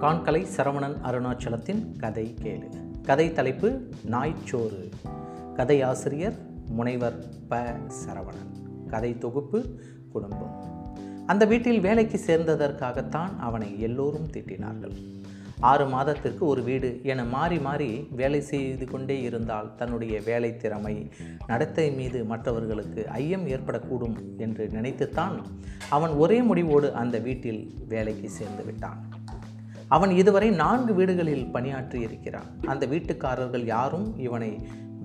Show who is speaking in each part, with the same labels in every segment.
Speaker 1: கான்கலை சரவணன் அருணாச்சலத்தின் கதை கேளு. கதை தலைப்பு நாய்ச்சோறு. கதை ஆசிரியர் முனைவர் ப. சரவணன். கதை தொகுப்பு குடும்பம். அந்த வீட்டில் வேலைக்கு சேர்ந்ததற்காகத்தான் அவனை எல்லோரும் திட்டினார்கள். ஆறு மாதத்திற்கு ஒரு வீடு என மாறி மாறி வேலை செய்து கொண்டே இருந்தால் தன்னுடைய வேலை திறமை நடத்தை மீது மற்றவர்களுக்கு ஐயம் ஏற்படக்கூடும் என்று நினைத்துத்தான் அவன் ஒரே முடிவோடு அந்த வீட்டில் வேலைக்கு சேர்ந்து விட்டான். அவன் இதுவரை நான்கு வீடுகளில் பணியாற்றி இருக்கிறான் அந்த வீட்டுக்காரர்கள் யாரும் இவனை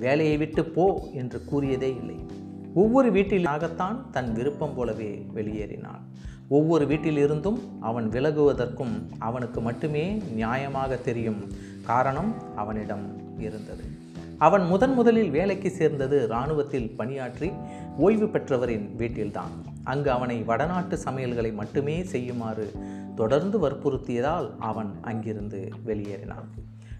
Speaker 1: வேலையை விட்டு போ என்று கூறியதே இல்லை. ஒவ்வொரு வீட்டிலாகத்தான் தன் விருப்பம் போலவே வெளியேறினான் ஒவ்வொரு வீட்டிலிருந்தும் அவன் விலகுவதற்கும் அவனுக்கு மட்டுமே நியாயமாக தெரியும் காரணம் அவனிடம் இருந்தது. அவன் முதன் முதலில் வேலைக்கு சேர்ந்தது இராணுவத்தில் பணியாற்றி ஓய்வு பெற்றவரின் வீட்டில்தான். அங்கு அவனை வடநாட்டு சமையல்களை மட்டுமே செய்யுமாறு தொடர்ந்து வற்புறுத்தியதால் அவன் அங்கிருந்து வெளியேறினான்.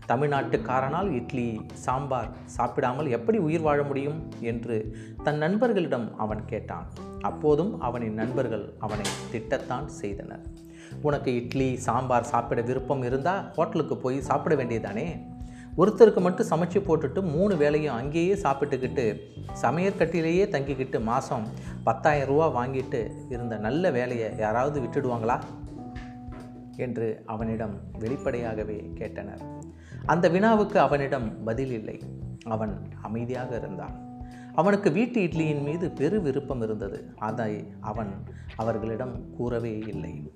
Speaker 1: தமிழ்நாட்டுக்காரனால் இட்லி சாம்பார் சாப்பிடாமல் எப்படி உயிர் வாழ முடியும் என்று தன் நண்பர்களிடம் அவன் கேட்டான். அப்போதும் அவனின் நண்பர்கள் அவனை திட்டத்தான் செய்தனர். உனக்கு இட்லி சாம்பார் சாப்பிட விருப்பம் இருந்தால் ஹோட்டலுக்கு போய் சாப்பிட வேண்டியதானே? ஒருத்தருக்கு மட்டும் சமைச்சு போட்டுட்டு மூணு வேலையும் அங்கேயே சாப்பிட்டுக்கிட்டு சமையற்கட்டிலேயே தங்கிக்கிட்டு மாதம் பத்தாயிரம் ரூபா வாங்கிட்டு இருந்த நல்ல வேலையை யாராவது விட்டுடுவாங்களா? என்று அவனிடம் வெளிப்படையாகவே கேட்டனர். அந்த வினாவுக்கு அவனிடம் பதில் இல்லை. அவன் அமைதியாக இருந்தான். அவனுக்கு வீட்டு இட்லியின் மீது பெரு விருப்பம் இருந்தது. அதை அவன் அவர்களிடம் கூறவே இல்லை.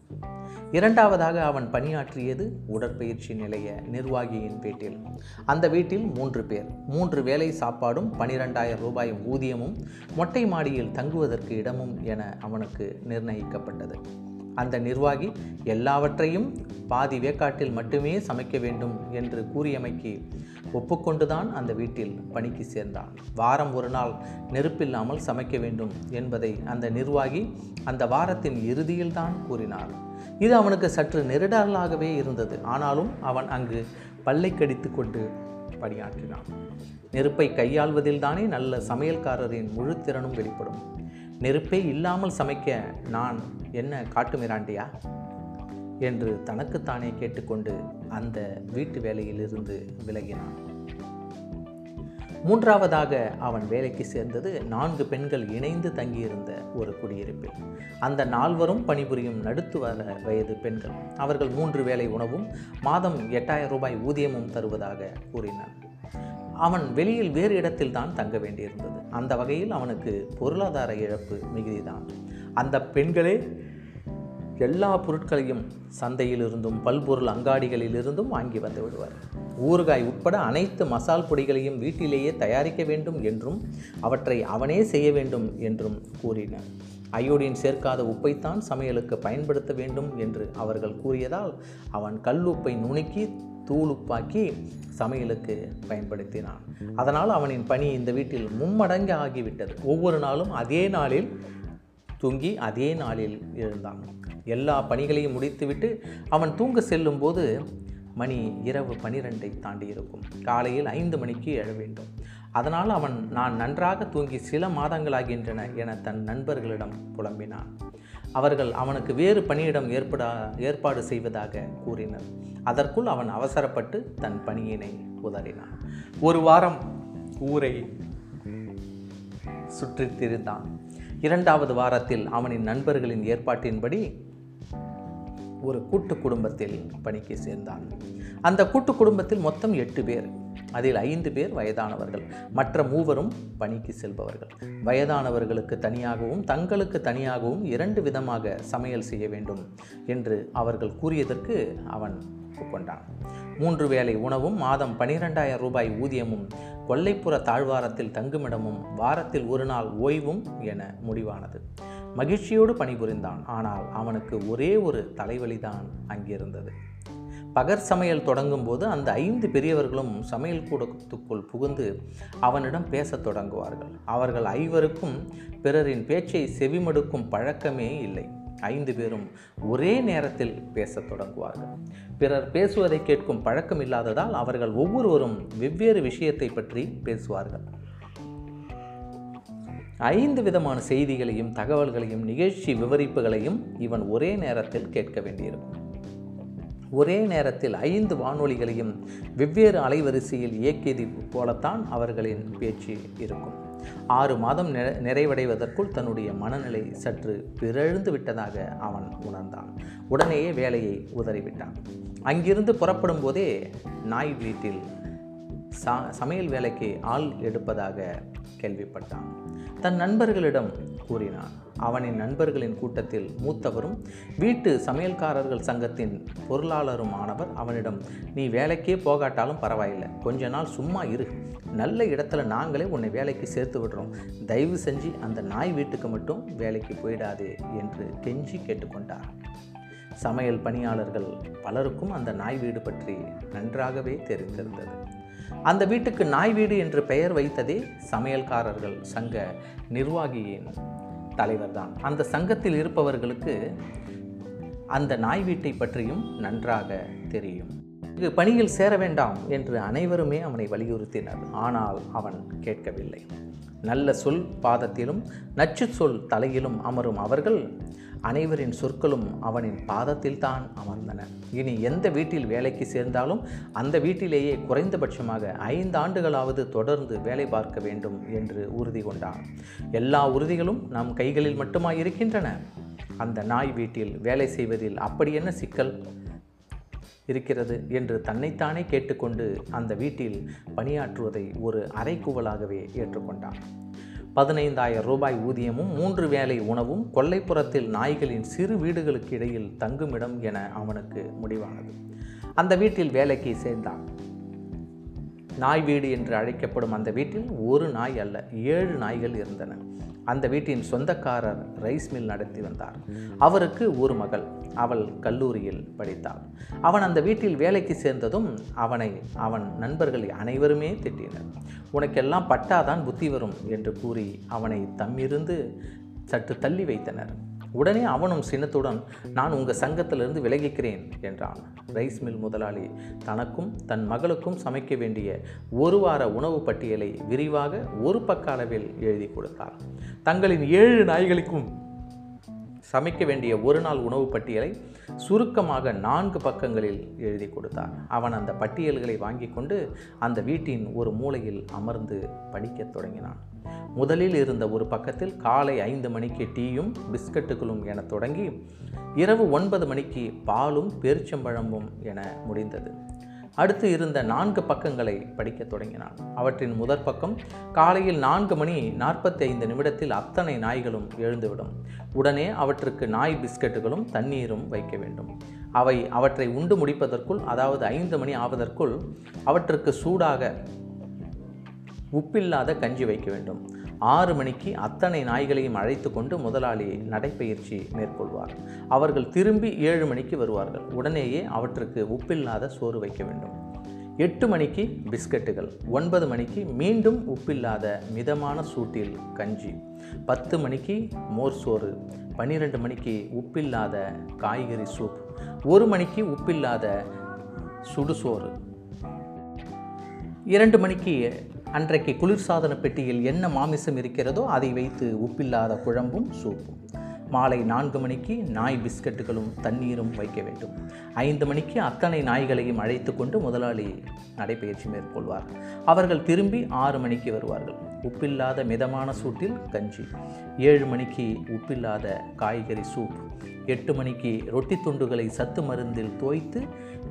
Speaker 1: இரண்டாவதாக அவன் பணியாற்றியது உடற்பயிற்சி நிலைய நிர்வாகியின் வீட்டில். அந்த வீட்டில் மூன்று பேர். மூன்று வேலை சாப்பாடும் பனிரெண்டாயிரம் ரூபாய் ஊதியமும் மொட்டை மாடியில் தங்குவதற்கு இடமும் என அவனுக்கு நிர்ணயிக்கப்பட்டது. அந்த நிர்வாகி எல்லாவற்றையும் பாதி வேக்காட்டில் மட்டுமே சமைக்க வேண்டும் என்று கூறியமைக்கு ஒப்புக்கொண்டுதான் அந்த வீட்டில் பணிக்கு சேர்ந்தான். வாரம் ஒரு நாள் நெருப்பில்லாமல் சமைக்க வேண்டும் என்பதை அந்த நிர்வாகி அந்த வாரத்தின் இறுதியில்தான் கூறினார். இது அவனுக்கு சற்று நெருடலாகவே இருந்தது. ஆனாலும் அவன் அங்கு பல்லை கடித்து கொண்டு பணியாற்றினான். நெருப்பை கையாள்வதில்தானே நல்ல சமையல்காரரின் முழு திறனும் வெளிப்படும். நெருப்பே இல்லாமல் சமைக்க நான் என்ன காட்டுமிராண்டியா என்று தனக்குத்தானே கேட்டுக்கொண்டு அந்த வீட்டு வேலையிலிருந்து விலகினான். மூன்றாவதாக அவன் வேலைக்கு சேர்ந்தது நான்கு பெண்கள் இணைந்து தங்கியிருந்த ஒரு குடியிருப்பில். அந்த நால்வரும் பணிபுரியும் நடுத்துவர வயது பெண்கள். அவர்கள் மூன்று வேலை உணவும் மாதம் எட்டாயிரம் ரூபாய் ஊதியமும் தருவதாக கூறினார் அவன் வெளியில் வேறு இடத்தில் தான் தங்க வேண்டியிருந்தது. அந்த வகையில் அவனுக்கு பொருளாதார இழப்பு மிகுதிதான். அந்த பெண்களே எல்லா பொருட்களையும் சந்தையிலிருந்தும் பல்பொருள் அங்காடிகளிலிருந்தும் வாங்கி வந்து விடுவார். ஊறுகாய் உட்பட அனைத்து மசால் பொடிகளையும் வீட்டிலேயே தயாரிக்க வேண்டும் என்றும் அவற்றை அவனே செய்ய வேண்டும் என்றும் கூறினர் அயோடின் சேர்க்காத உப்பைத்தான் சமையலுக்கு பயன்படுத்த வேண்டும் என்று அவர்கள் கூறியதால் அவன் கல்லுப்பை நுணுக்கி தூளுப்பாக்கி சமையலுக்கு பயன்படுத்தினான். அதனால் அவனின் பணி இந்த வீட்டில் மும்மடங்கு ஆகிவிட்டது. ஒவ்வொரு நாளும் அதே நாளில் தூங்கி அதே நாளில் எழுந்தான். எல்லா பணிகளையும் முடித்துவிட்டு அவன் தூங்க செல்லும்போது மணி இரவு பனிரெண்டை தாண்டி இருக்கும். காலையில் ஐந்து மணிக்கு எழ வேண்டும். அதனால் அவன் நான் நன்றாக தூங்கி சில மாதங்களாகின்றன என தன் நண்பர்களிடம் புலம்பினான். அவர்கள் அவனுக்கு வேறு பணியிடம் ஏற்படா ஏற்பாடு செய்வதாக கூறினர். அதற்குள் அவன் அவசரப்பட்டு தன் பணியினை உதறினான். ஒரு வாரம் ஊரை சுற்றித் திரிந்தான். இரண்டாவது வாரத்தில் அவனின் நண்பர்களின் ஏற்பாட்டின்படி ஒரு கூட்டு குடும்பத்தில் பணிக்கு சேர்ந்தான் அந்த கூட்டு குடும்பத்தில் மொத்தம் எட்டு பேர். அதில் ஐந்து பேர் வயதானவர்கள். மற்ற மூவரும் பணிக்கு செல்பவர்கள். வயதானவர்களுக்கு தனியாகவும் தங்களுக்கு தனியாகவும் இரண்டு விதமாக சமையல் செய்ய வேண்டும் என்று அவர்கள் கூறியதற்கு அவன் ஒப்புக்கொண்டான் மூன்று வேளை உணவும் மாதம் பனிரெண்டாயிரம் ரூபாய் ஊதியமும் கொல்லைப்புற தாழ்வாரத்தில் தங்குமிடமும் வாரத்தில் ஒரு நாள் ஓய்வும் என முடிவானது. மகிழ்ச்சியோடு பணிபுரிந்தான். ஆனால் அவனுக்கு ஒரே ஒரு தலைவலிதான் அங்கிருந்தது. பகர் சமையல் தொடங்கும் போது அந்த ஐந்து பெரியவர்களும் சமையல் கூடத்துக்குள் புகுந்து அவனிடம் பேசத் தொடங்குவார்கள். அவர்கள் ஐவருக்கும் பிறரின் பேச்சை செவிமடுக்கும் பழக்கமே இல்லை. ஐந்து பேரும் ஒரே நேரத்தில் பேசத் தொடங்குவார்கள். பிறர் பேசுவதை கேட்கும் பழக்கம் இல்லாததால் அவர்கள் ஒவ்வொருவரும் வெவ்வேறு விஷயத்தை பற்றி பேசுவார்கள். ஐந்து விதமான செய்திகளையும் தகவல்களையும் நிகழ்ச்சி விவரிப்புகளையும் இவன் ஒரே நேரத்தில் கேட்க வேண்டியிருக்கும். ஒரே நேரத்தில் ஐந்து வானொலிகளையும் வெவ்வேறு அலைவரிசையில் இயக்கியது போலத்தான் அவர்களின் பேச்சு இருக்கும். ஆறு மாதம் நிறைவடைவதற்குள் தன்னுடைய மனநிலை சற்று பிறழ்ந்து விட்டதாக அவன் உணர்ந்தான். உடனேயே வேலையை உதறிவிட்டான். அங்கிருந்து புறப்படும் போதே நாய் வீட்டில் சா சமையல் வேலைக்கு ஆள் எடுப்பதாக கேள்விப்பட்டான். தன் நண்பர்களிடம் கூறினான் அவனின் நண்பர்களின் கூட்டத்தில் மூத்தவரும் வீட்டு சமையல்காரர்கள் சங்கத்தின் பொருளாளருமானவர் அவனிடம் நீ வேலைக்கே போகாட்டாலும் பரவாயில்லை கொஞ்ச நாள் சும்மா இரு. நல்ல இடத்துல நாங்களே உன்னை வேலைக்கு சேர்த்து விடுறோம். தயவு செஞ்சு அந்த நாய் வீட்டுக்கு மட்டும் வேலைக்கு போயிடாதே என்று கெஞ்சி கேட்டுக்கொண்டார். சமையல் பணியாளர்கள் பலருக்கும் அந்த நாய் வீடு பற்றி நன்றாகவே தெரிந்திருந்தது. அந்த வீட்டுக்கு நாய் வீடு என்று பெயர் வைத்ததே சமையல்காரர்கள் சங்க நிர்வாகியின் தலைவர்தான். அந்த சங்கத்தில் இருப்பவர்களுக்கு அந்த நாய் வீட்டை பற்றியும் நன்றாக தெரியும். இங்கு பணியில் சேர வேண்டாம் என்று அனைவருமே அவனை வலியுறுத்தினர். ஆனால் அவன் கேட்கவில்லை. நல்ல சொல் பாதத்திலும் நச்சு சொல் தலையிலும் அமரும் அவர்கள் அனைவரின் சொற்களும் அவனின் பாதத்தில் தான் அமர்ந்தன. இனி எந்த வீட்டில் வேலைக்கு சேர்ந்தாலும் அந்த வீட்டிலேயே குறைந்தபட்சமாக ஐந்து ஆண்டுகளாவது தொடர்ந்து வேலை பார்க்க வேண்டும் என்று உறுதி கொண்டான். எல்லா உறுதிகளும் நம் கைகளில் மட்டுமா இருக்கின்றன அந்த நாய் வீட்டில் வேலை செய்வதில் அப்படி என்ன சிக்கல் இருக்கிறது என்று தன்னைத்தானே கேட்டுக்கொண்டு அந்த வீட்டில் பணியாற்றுவதை ஒரு அரைக்குவலாகவே ஏற்றுக்கொண்டான். பதினைந்தாயிரம் ரூபாய் ஊதியமும் மூன்று வேலை உணவும் கொல்லைப்புறத்தில் நாய்களின் சிறு வீடுகளுக்கு இடையில் தங்குமிடம் என அவனுக்கு முடிவானது. அந்த வீட்டில் வேலைக்கு சேர்ந்தான். நாய் வீடு என்று அழைக்கப்படும் அந்த வீட்டில் ஒரு நாய் அல்ல ஏழு நாய்கள் இருந்தன. அந்த வீட்டின் சொந்தக்காரர் ரைஸ் மில் நடத்தி வந்தார். அவருக்கு ஒரு மகள் அவள் கல்லூரியில் படித்தாள். அவன் அந்த வீட்டில் வேலைக்கு சேர்ந்ததும் அவனை அவன் நண்பர்கள் அனைவருமே திட்டினர். உனக்கெல்லாம் பட்டாதான் புத்தி வரும் என்று கூறி அவனை தம்மிருந்து சற்று தள்ளி வைத்தனர். உடனே அவனும் சினத்துடன் நான் உங்கள் சங்கத்திலிருந்து விலகிக்கிறேன் என்றான். ரைஸ் மில் முதலாளி தனக்கும் தன் மகளுக்கும் சமைக்க வேண்டிய ஒரு வார உணவு பட்டியலை விரிவாக ஒரு பக்க அளவில் எழுதி கொடுத்தார். தங்களின் ஏழு நாய்களுக்கும் சமைக்க வேண்டிய ஒரு நாள் உணவு பட்டியலை சுருக்கமாக நான்கு பக்கங்களில் எழுதி கொடுத்தார். அவன் அந்த பட்டியல்களை வாங்கி கொண்டு அந்த வீட்டின் ஒரு மூலையில் அமர்ந்து படிக்கத் தொடங்கினான். முதலில் இருந்த ஒரு பக்கத்தில் காலை ஐந்து மணிக்கு டீயும் பிஸ்கட்டுகளும் என தொடங்கி இரவு ஒன்பது மணிக்கு பாலும் பேரிச்சம்பழமும் என முடிந்தது. அடுத்து இருந்த நான்கு பக்கங்களை படிக்கத் தொடங்கினான். அவற்றின் முதற் பக்கம் காலையில் நான்கு மணி நாற்பத்தி ஐந்து நிமிடத்தில் அத்தனை நாய்களும் எழுந்துவிடும். உடனே அவற்றுக்கு நாய் பிஸ்கட்டுகளும் தண்ணீரும் வைக்க வேண்டும். அவை அவற்றை உண்டு முடிப்பதற்குள் அதாவது ஐந்து மணி ஆவதற்குள் அவற்றுக்கு சூடாக உப்பில்லாத கஞ்சி வைக்க வேண்டும். ஆறு மணிக்கு அத்தனை நாய்களையும் அழைத்து கொண்டு முதலாளி நடைப்பயிற்சி மேற்கொள்வார். அவர்கள் திரும்பி ஏழு மணிக்கு வருவார்கள். உடனேயே அவற்றுக்கு உப்பில்லாத சோறு வைக்க வேண்டும். எட்டு மணிக்கு பிஸ்கட்டுகள் ஒன்பது மணிக்கு மீண்டும் உப்பில்லாத மிதமான சூட்டில் கஞ்சி பத்து மணிக்கு மோர் சோறு பன்னிரெண்டு மணிக்கு உப்பில்லாத காய்கறி சூப் ஒரு மணிக்கு உப்பில்லாத சுடுசோறு இரண்டு மணிக்கு அன்றைக்கு குளிர்சாதன பெட்டியில் என்ன மாமிசம் இருக்கிறதோ அதை வைத்து உப்பில்லாத குழம்பும் சூப்பும். மாலை நான்கு மணிக்கு நாய் பிஸ்கட்டுகளும் தண்ணீரும் வைக்க வேண்டும். ஐந்து மணிக்கு அத்தனை நாய்களையும் அழைத்து கொண்டு முதலாளி நடைபயிற்சி மேற்கொள்வார். அவர்கள் திரும்பி ஆறு மணிக்கு வருவார்கள். உப்பில்லாத மிதமான சூட்டில் கஞ்சி. ஏழு மணிக்கு உப்பில்லாத காய்கறி சூப். எட்டு மணிக்கு ரொட்டி துண்டுகளை சத்து மருந்தில் தோய்த்து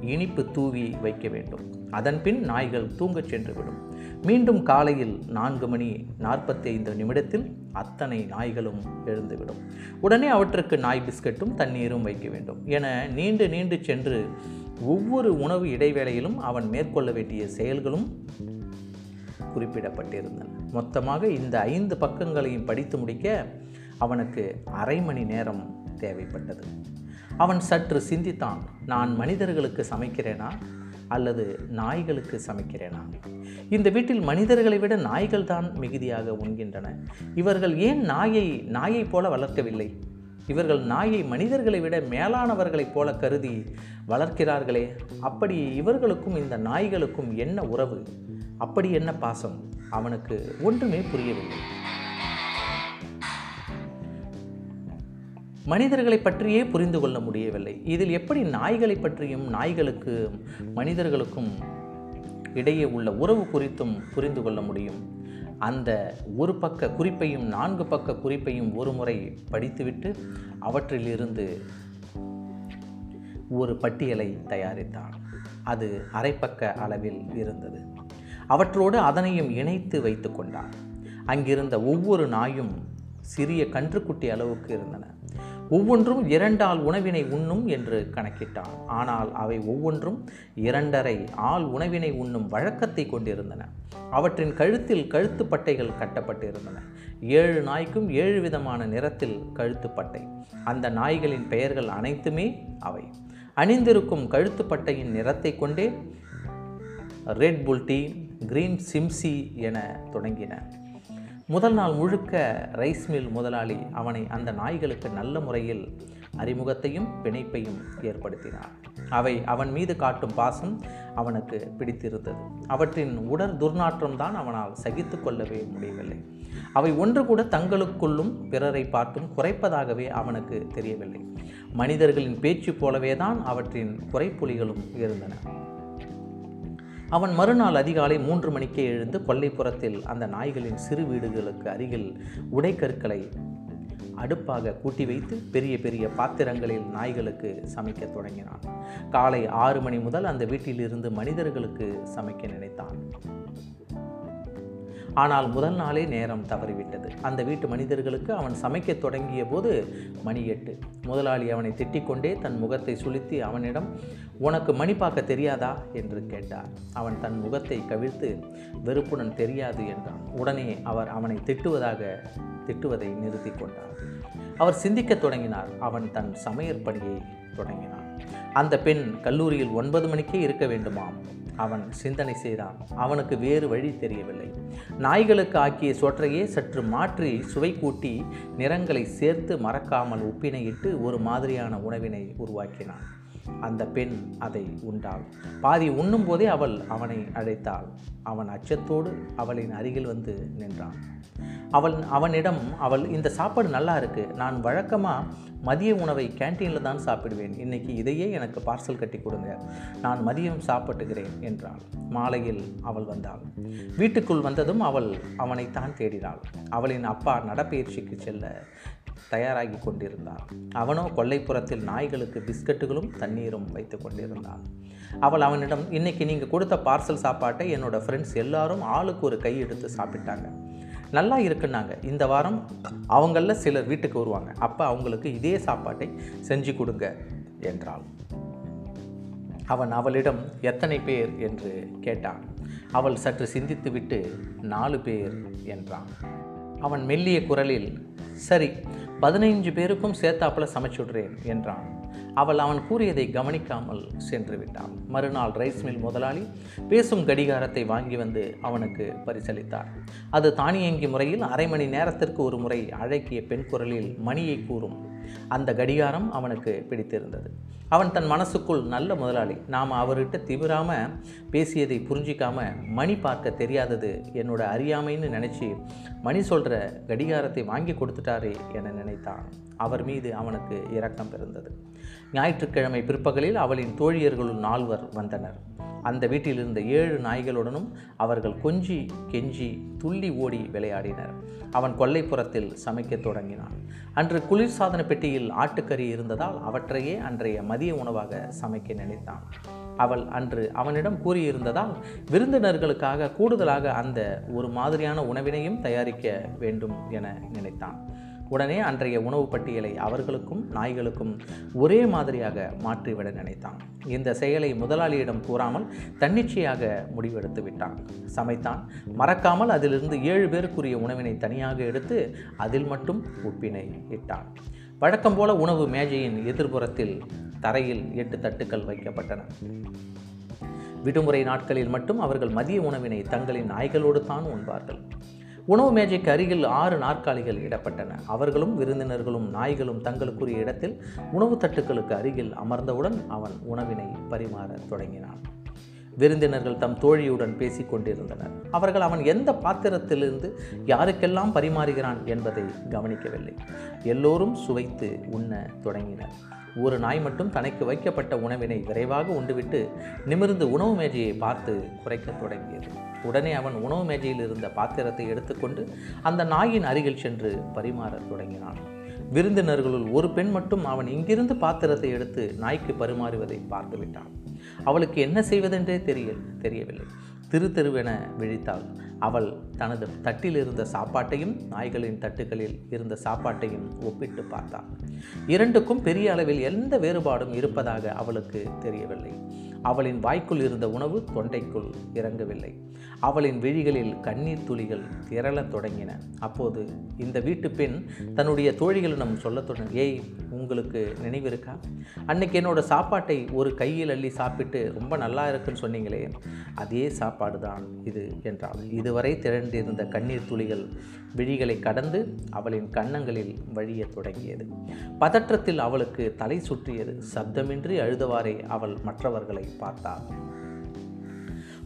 Speaker 1: இனிப்பு தூவி வைக்க வேண்டும். அதன்பின் நாய்கள் தூங்கச் சென்றுவிடும். மீண்டும் காலையில் நான்கு மணி நாற்பத்தி ஐந்து நிமிடத்தில் அத்தனை நாய்களும் எழுந்துவிடும். உடனே அவற்றுக்கு நாய் பிஸ்கட்டும் தண்ணீரும் வைக்க வேண்டும். என நீண்டு நீண்டு சென்று ஒவ்வொரு உணவு இடைவேளையிலும் அவன் மேற்கொள்ள வேண்டிய செயல்களும் குறிப்பிடப்பட்டிருந்தன. மொத்தமாக இந்த ஐந்து பக்கங்களையும் படித்து முடிக்க அவனுக்கு அரை மணி நேரம் தேவைப்பட்டது. அவன் சற்று சிந்தித்தான் நான் மனிதர்களுக்கு சமைக்கிறேனா? அல்லது நாய்களுக்கு சமைக்கிறேனா? இந்த வீட்டில் மனிதர்களை விட நாய்கள் தான் மிகுதியாக உண்கின்றன. இவர்கள் ஏன் நாயை நாயைப் போல வளர்க்கவில்லை? இவர்கள் நாயை மனிதர்களை விட மேலானவர்களைப் போல கருதி வளர்க்கிறார்களே. அப்படி இவர்களுக்கும் இந்த நாய்களுக்கும் என்ன உறவு? அப்படி என்ன பாசம்? அவனுக்கு ஒன்றுமே புரியவில்லை. மனிதர்களை பற்றியே புரிந்து கொள்ள முடியவில்லை. இதில் எப்படி நாய்களை பற்றியும் நாய்களுக்கு மனிதர்களுக்கும் இடையே உள்ள உறவு குறித்தும் புரிந்து கொள்ள முடியும்? அந்த ஒரு பக்க குறிப்பையும் நான்கு பக்க குறிப்பையும் ஒரு முறை படித்துவிட்டு அவற்றிலிருந்து ஒரு பட்டியலை தயாரித்தான். அது அரைப்பக்க அளவில் இருந்தது. அவற்றோடு அதனையும் இணைத்து வைத்து கொண்டான். அங்கிருந்த ஒவ்வொரு நாயும் சிறிய கன்றுக்குட்டி அளவுக்கு இருந்தன. ஒவ்வொன்றும் இரண்டால் உணவினை உண்ணும் என்று கணக்கிட்டான். ஆனால் அவை ஒவ்வொன்றும் இரண்டரை ஆள் உணவினை உண்ணும் வழக்கத்தை கொண்டிருந்தன. அவற்றின் கழுத்தில் கழுத்து பட்டைகள் கட்டப்பட்டிருந்தன. ஏழு நாய்க்கும் ஏழு விதமான நிறத்தில் கழுத்துப்பட்டை அந்த நாய்களின் பெயர்கள் அனைத்துமே அவை. அணிந்திருக்கும் கழுத்துப்பட்டையின் நிறத்தை கொண்டே ரெட் புல்டி கிரீன் சிம்சி என தொடங்கின. முதல் நாள் முழுக்க ரைஸ் மில் முதலாளி அவனை அந்த நாய்களுக்கு நல்ல முறையில் அறிமுகத்தையும் பிணைப்பையும் ஏற்படுத்தினார். அவை அவன் மீது காட்டும் பாசம் அவனுக்கு பிடித்திருந்தது. அவற்றின் உடல் துர்நாற்றம் தான் அவனால் சகித்து கொள்ளவே முடியவில்லை. அவை ஒன்று கூட தங்களுக்குள்ளும் பிறரை பார்த்தும் குறைப்பதாகவே அவனுக்கு தெரியவில்லை. மனிதர்களின் பேச்சு போலவே தான் அவற்றின் குறைப்புலிகளும் இருந்தன. அவன் மறுநாள் அதிகாலை மூன்று மணிக்கே எழுந்து கொல்லைப்புறத்தில் அந்த நாய்களின் சிறு வீடுகளுக்கு அருகில் உடைக்கற்களை அடுப்பாக கூட்டி வைத்து பெரிய பெரிய பாத்திரங்களில் நாய்களுக்கு சமைக்க தொடங்கினான். காலை ஆறு மணி முதல் அந்த வீட்டிலிருந்து மனிதர்களுக்கு சமைக்க நினைத்தான். ஆனால் முதல் நாளே நேரம் தவறிவிட்டது. அந்த வீட்டு மனிதர்களுக்கு அவன் சமைக்க தொடங்கிய போது மணி எட்டு முதலாளி அவனை திட்டிக்கொண்டே தன் முகத்தை சுளுத்தி அவனிடம் உனக்கு மணி பார்க்க தெரியாதா? என்று கேட்டார் அவன் தன் முகத்தை கவிழ்த்து வெறுப்புடன் தெரியாது என்றான். உடனே அவர் அவனை திட்டுவதாக திட்டுவதை நிறுத்தி கொண்டார். அவர் சிந்திக்கத் தொடங்கினார். அவன் தன் சமையற்பணியை தொடங்கினான். அந்த பெண் கல்லூரியில் ஒன்பது மணிக்கே இருக்க வேண்டுமாம். அவன் சிந்தனை செய்தான். அவனுக்கு வேறு வழி தெரியவில்லை. நாய்களுக்கு ஆக்கிய சோற்றையே சற்று மாற்றி சுவை கூட்டி நிறங்களை சேர்த்து மறக்காமல் உப்பினையிட்டு ஒரு மாதிரியான உணவினை உருவாக்கினான். அந்த பெண் அதை உண்டாள். பாதி உண்ணும் போதே அவள் அவனை அழைத்தாள். அவன் அச்சத்தோடு அவளின் அருகில் வந்து நின்றான். அவள் அவனிடம் அவள் இந்த சாப்பாடு நல்லா இருக்கு. நான் வழக்கமாக மதிய உணவை கேன்டீனில் தான் சாப்பிடுவேன். இன்னைக்கு இதையே எனக்கு பார்சல் கட்டி கொடுங்க. நான் மதியம் சாப்பிட்டுகிறேன் என்றாள். மாலையில் அவள் வந்தாள். வீட்டுக்குள் வந்ததும் அவள் அவனைத்தான் தேடினாள். அவளின் அப்பா நடப்பயிற்சிக்கு செல்ல தயாராகி கொண்டிருந்தாள் அவனோ கொல்லைப்புறத்தில் நாய்களுக்கு பிஸ்கட்டுகளும் தண்ணீரும் வைத்து கொண்டிருந்தான். அவள் அவனிடம் இன்னைக்கு நீங்கள் கொடுத்த பார்சல் சாப்பாட்டை என்னோட ஃப்ரெண்ட்ஸ் எல்லாரும் ஆளுக்கு ஒரு கை எடுத்து சாப்பிட்டாங்க. நல்லா இருக்குன்னாங்க. இந்த வாரம் அவங்களில் சிலர் வீட்டுக்கு வருவாங்க. அப்போ அவங்களுக்கு இதே சாப்பாட்டை செஞ்சு கொடுங்க என்றாள். அவன் அவளிடம் எத்தனை பேர்? என்று கேட்டான். அவள் சற்று சிந்தித்துவிட்டு நாலு பேர் என்றான். அவன் மெல்லிய குரலில் சரி பதினைஞ்சு பேருக்கும் சேர்த்தாப்பில் சமைச்சுடுறேன் என்றான். அவள் அவன் கூறியதை கவனிக்காமல் சென்று விட்டாள் மறுநாள் ரைஸ் மில் முதலாளி பேசும் கடிகாரத்தை வாங்கி வந்து அவனுக்கு பரிசளித்தார். அது தானியங்கி முறையில் அரை மணி நேரத்திற்கு ஒரு முறை அழகிய பெண் குரலில் மணியை கூறும் அந்த கடிகாரம் அவனுக்கு பிடித்திருந்தது. அவன் தன் மனசுக்குள் நல்ல முதலாளி. நாம் அவர்கிட்ட திவிராமல் பேசியதை புரிஞ்சிக்காம மணி பார்க்க தெரியாதது என்னோட அறியாமைன்னு நினச்சி மணி சொல்கிற கடிகாரத்தை வாங்கி கொடுத்துட்டாரே என நினைத்தான். அவர் மீது அவனுக்கு இரக்கம் பிறந்தது. ஞாயிற்றுக்கிழமை பிற்பகலில் அவளின் தோழியர்களுள் நால்வர் வந்தனர். அந்த வீட்டில் இருந்த ஏழு நாய்களுடனும் அவர்கள் கொஞ்சி கெஞ்சி துள்ளி ஓடி விளையாடினர். அவன் கொல்லைப்புறத்தில் சமைக்கத் தொடங்கினான். அன்று குளிர்சாதன பெட்டியில் ஆட்டுக்கறி இருந்ததால் அவற்றையே அன்றைய மதிய உணவாக சமைக்க நினைத்தான். அவள் அன்று அவனிடம் கூறியிருந்ததால் விருந்தினர்களுக்காக கூடுதலாக அந்த ஒரு மாதிரியான உணவினையும் தயாரிக்க வேண்டும் என நினைத்தான். உடனே அன்றைய உணவு பட்டியலை அவர்களுக்கும் நாய்களுக்கும் ஒரே மாதிரியாக மாற்றிவிட நினைத்தான். இந்த செயலை முதலாளியிடம் கூறாமல் தன்னிச்சையாக முடிவெடுத்து விட்டான். சமைத்தான் மறக்காமல் அதிலிருந்து ஏழு பேருக்குரிய உணவினை தனியாக எடுத்து அதில் மட்டும் உப்பினை இட்டான். வழக்கம் போல உணவு மேஜையின் எதிர்புறத்தில் தரையில் எட்டு தட்டுக்கள் வைக்கப்பட்டன. விடுமுறை நாட்களில் மட்டும் அவர்கள் மதிய உணவினை தங்களின் நாய்களோடு தான் உண்பார்கள். உணவு மேஜைக்கு அருகில் ஆறு நாற்காலிகள் இடப்பட்டன. அவர்களும் விருந்தினர்களும் நாய்களும் தங்களுக்குரிய இடத்தில் உணவு தட்டுக்களுக்கு அருகில் அமர்ந்தவுடன் அவன் உணவினை பரிமாறத் தொடங்கினான். விருந்தினர்கள் தம் தோழியுடன் பேசி கொண்டிருந்தனர். அவர்கள் அவன் எந்த பாத்திரத்திலிருந்து யாருக்கெல்லாம் பரிமாறுகிறான் என்பதை கவனிக்கவில்லை. எல்லோரும் சுவைத்து உண்ண தொடங்கினர். ஒரு நாய் மட்டும் தனக்கு வைக்கப்பட்ட உணவினை விரைவாக உண்டுவிட்டு நிமிர்ந்து உணவு மேஜையை பார்த்து குறைக்கத் தொடங்கியது. உடனே அவன் உணவு மேஜையில் இருந்த பாத்திரத்தை எடுத்துக்கொண்டு அந்த நாயின் அருகில் சென்று பரிமாறத் தொடங்கினான். விருந்தினர்களுள் ஒரு பெண் மட்டும் அவன் இங்கிருந்து பாத்திரத்தை எடுத்து நாய்க்கு பரிமாறுவதை பார்த்து விட்டான் அவளுக்கு என்ன செய்வதென்றே தெரிய தெரியவில்லை. திரு திருவென விழித்தாள். அவள் தனது தட்டில் இருந்த சாப்பாட்டையும் நாய்களின் தட்டுகளில் இருந்த சாப்பாட்டையும் ஒப்பிட்டு பார்த்தாள். இரண்டுக்கும் பெரிய அளவில் எந்த வேறுபாடும் இருப்பதாக அவளுக்கு தெரியவில்லை. அவளின் வாய்க்குள் இருந்த உணவு தொண்டைக்குள் இறங்கவில்லை. அவளின் விழிகளில் கண்ணீர் துளிகள் திரளத் தொடங்கின. அப்போது இந்த வீட்டு பெண் தன்னுடைய தோழிகளிடம் சொல்லத் தொடங்க ஏய் உங்களுக்கு நினைவிருக்கா? அன்னைக்கு என்னோட சாப்பாட்டை ஒரு கையில் அள்ளி சாப்பிட்டு ரொம்ப நல்லா இருக்குன்னு சொன்னீங்களே. அதே சாப்பாடு தான் இது என்றாள். இதுவரை திரண்டிருந்த கண்ணீர் துளிகள் விழிகளை கடந்து அவளின் கன்னங்களில் வழியத் தொடங்கியது. பதற்றத்தில் அவளுக்கு தலை சுற்றியது. சப்தமின்றி அழுதவாறே அவள் மற்றவர்களை பார்த்தாள்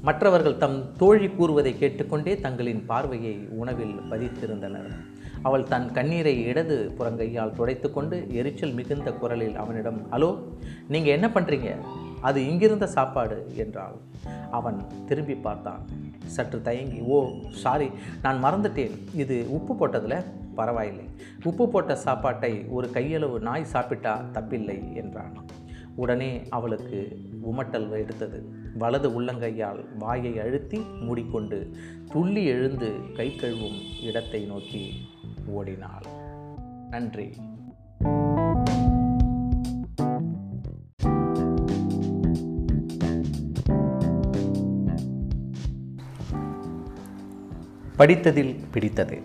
Speaker 1: மற்றவர்கள் தம் தோழி கூறுவதை கேட்டுக்கொண்டே தங்களின் பார்வையை உணவில் பதித்திருந்தனர். அவள் தன் கண்ணீரை இடது புறங்கையால் துடைத்துக்கொண்டு எரிச்சல் மிகுந்த குரலில் அவனிடம் ஹலோ நீங்கள் என்ன பண்ணுறீங்க அது இங்கிருந்த சாப்பாடு என்றாள். அவன் திரும்பி பார்த்தான். சற்று தயங்கி ஓ சாரி நான் மறந்துட்டேன். இது உப்பு போட்டதில்? பரவாயில்லை. உப்பு போட்ட சாப்பாட்டை ஒரு கையளவு நாய் சாப்பிட்டா தப்பில்லை என்றான். உடனே அவளுக்கு உமட்டல் எடுத்தது. வலது உள்ளங்கையால் வாயை அழுத்தி மூடிக்கொண்டு துள்ளி எழுந்து கை கழுவும் இடத்தை நோக்கி ஓடினாள். நன்றி. படித்ததில் பிடித்தது.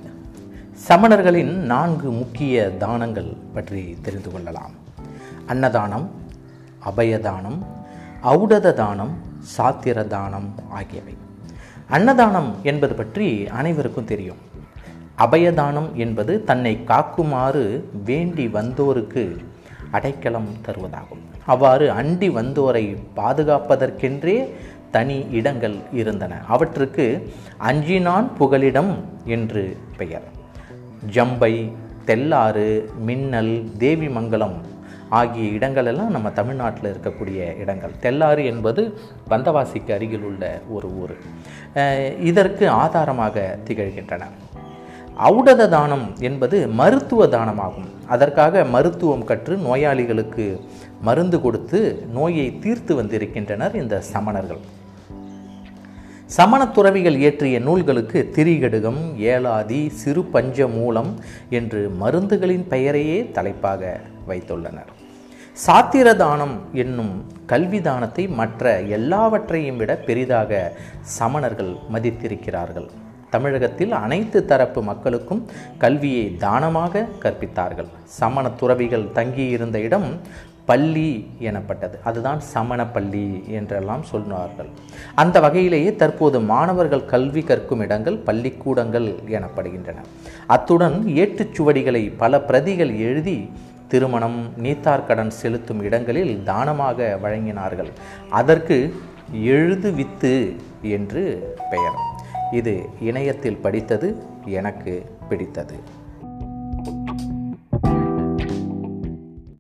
Speaker 1: சமணர்களின் நான்கு முக்கிய தானங்கள் பற்றி தெரிந்து கொள்ளலாம். அன்னதானம் அபயதானம் ஔடத தானம் சாத்திர தானம் ஆகியவை. அன்னதானம் என்பது பற்றி அனைவருக்கும் தெரியும். அபயதானம் என்பது தன்னை காக்குமாறு வேண்டி வந்தோருக்கு அடைக்கலம் தருவதாகும். அவ்வாறு அண்டி வந்தோரை பாதுகாப்பதற்கென்றே தனி இடங்கள் இருந்தன. அவற்றுக்கு அஞ்சினான் புகலிடம் என்று பெயர். ஜம்பை தெல்லாறு மின்னல் தேவிமங்கலம் ஆகிய இடங்களெல்லாம் நம்ம தமிழ்நாட்டில் இருக்கக்கூடிய இடங்கள். தெல்லாறு என்பது வந்தவாசிக்கு அருகில் உள்ள ஒரு ஊர். இதற்கு ஆதாரமாக திகழ்கின்றன. ஔடத தானம் என்பது மருத்துவ தானமாகும். அதற்காக மருத்துவம் கற்று நோயாளிகளுக்கு மருந்து கொடுத்து நோயை தீர்த்து வந்திருக்கின்றனர் இந்த சமணர்கள். சமணத்துறவிகள் இயற்றிய நூல்களுக்கு திரிகடுகம் ஏலாதி சிறு பஞ்ச மூலம் என்று மருந்துகளின் பெயரையே தலைப்பாக வைத்துள்ளனர். சாத்திரதானம் என்னும் கல்விதானத்தை மற்ற எல்லாவற்றையும் விட பெரிதாக சமணர்கள் மதித்திருக்கிறார்கள். தமிழகத்தில் அனைத்து தரப்பு மக்களுக்கும் கல்வியை தானமாக கற்பித்தார்கள். சமண துறவிகள் தங்கியிருந்த இடம் பள்ளி எனப்பட்டது. அதுதான் சமண பள்ளி என்றெல்லாம் சொன்னார்கள் அந்த வகையிலேயே தற்போது மாணவர்கள் கல்வி கற்கும் இடங்கள் பள்ளிக்கூடங்கள் எனப்படுகின்றன. அத்துடன் ஏட்டுச்சுவடிகளை பல பிரதிகள் எழுதி திருமணம் நீத்தார்கடன் செலுத்தும் இடங்களில் தானமாக வழங்கினார்கள். அதற்கு எழுது வித்து என்று பெயர். இது இணையத்தில் படித்தது எனக்கு பிடித்தது.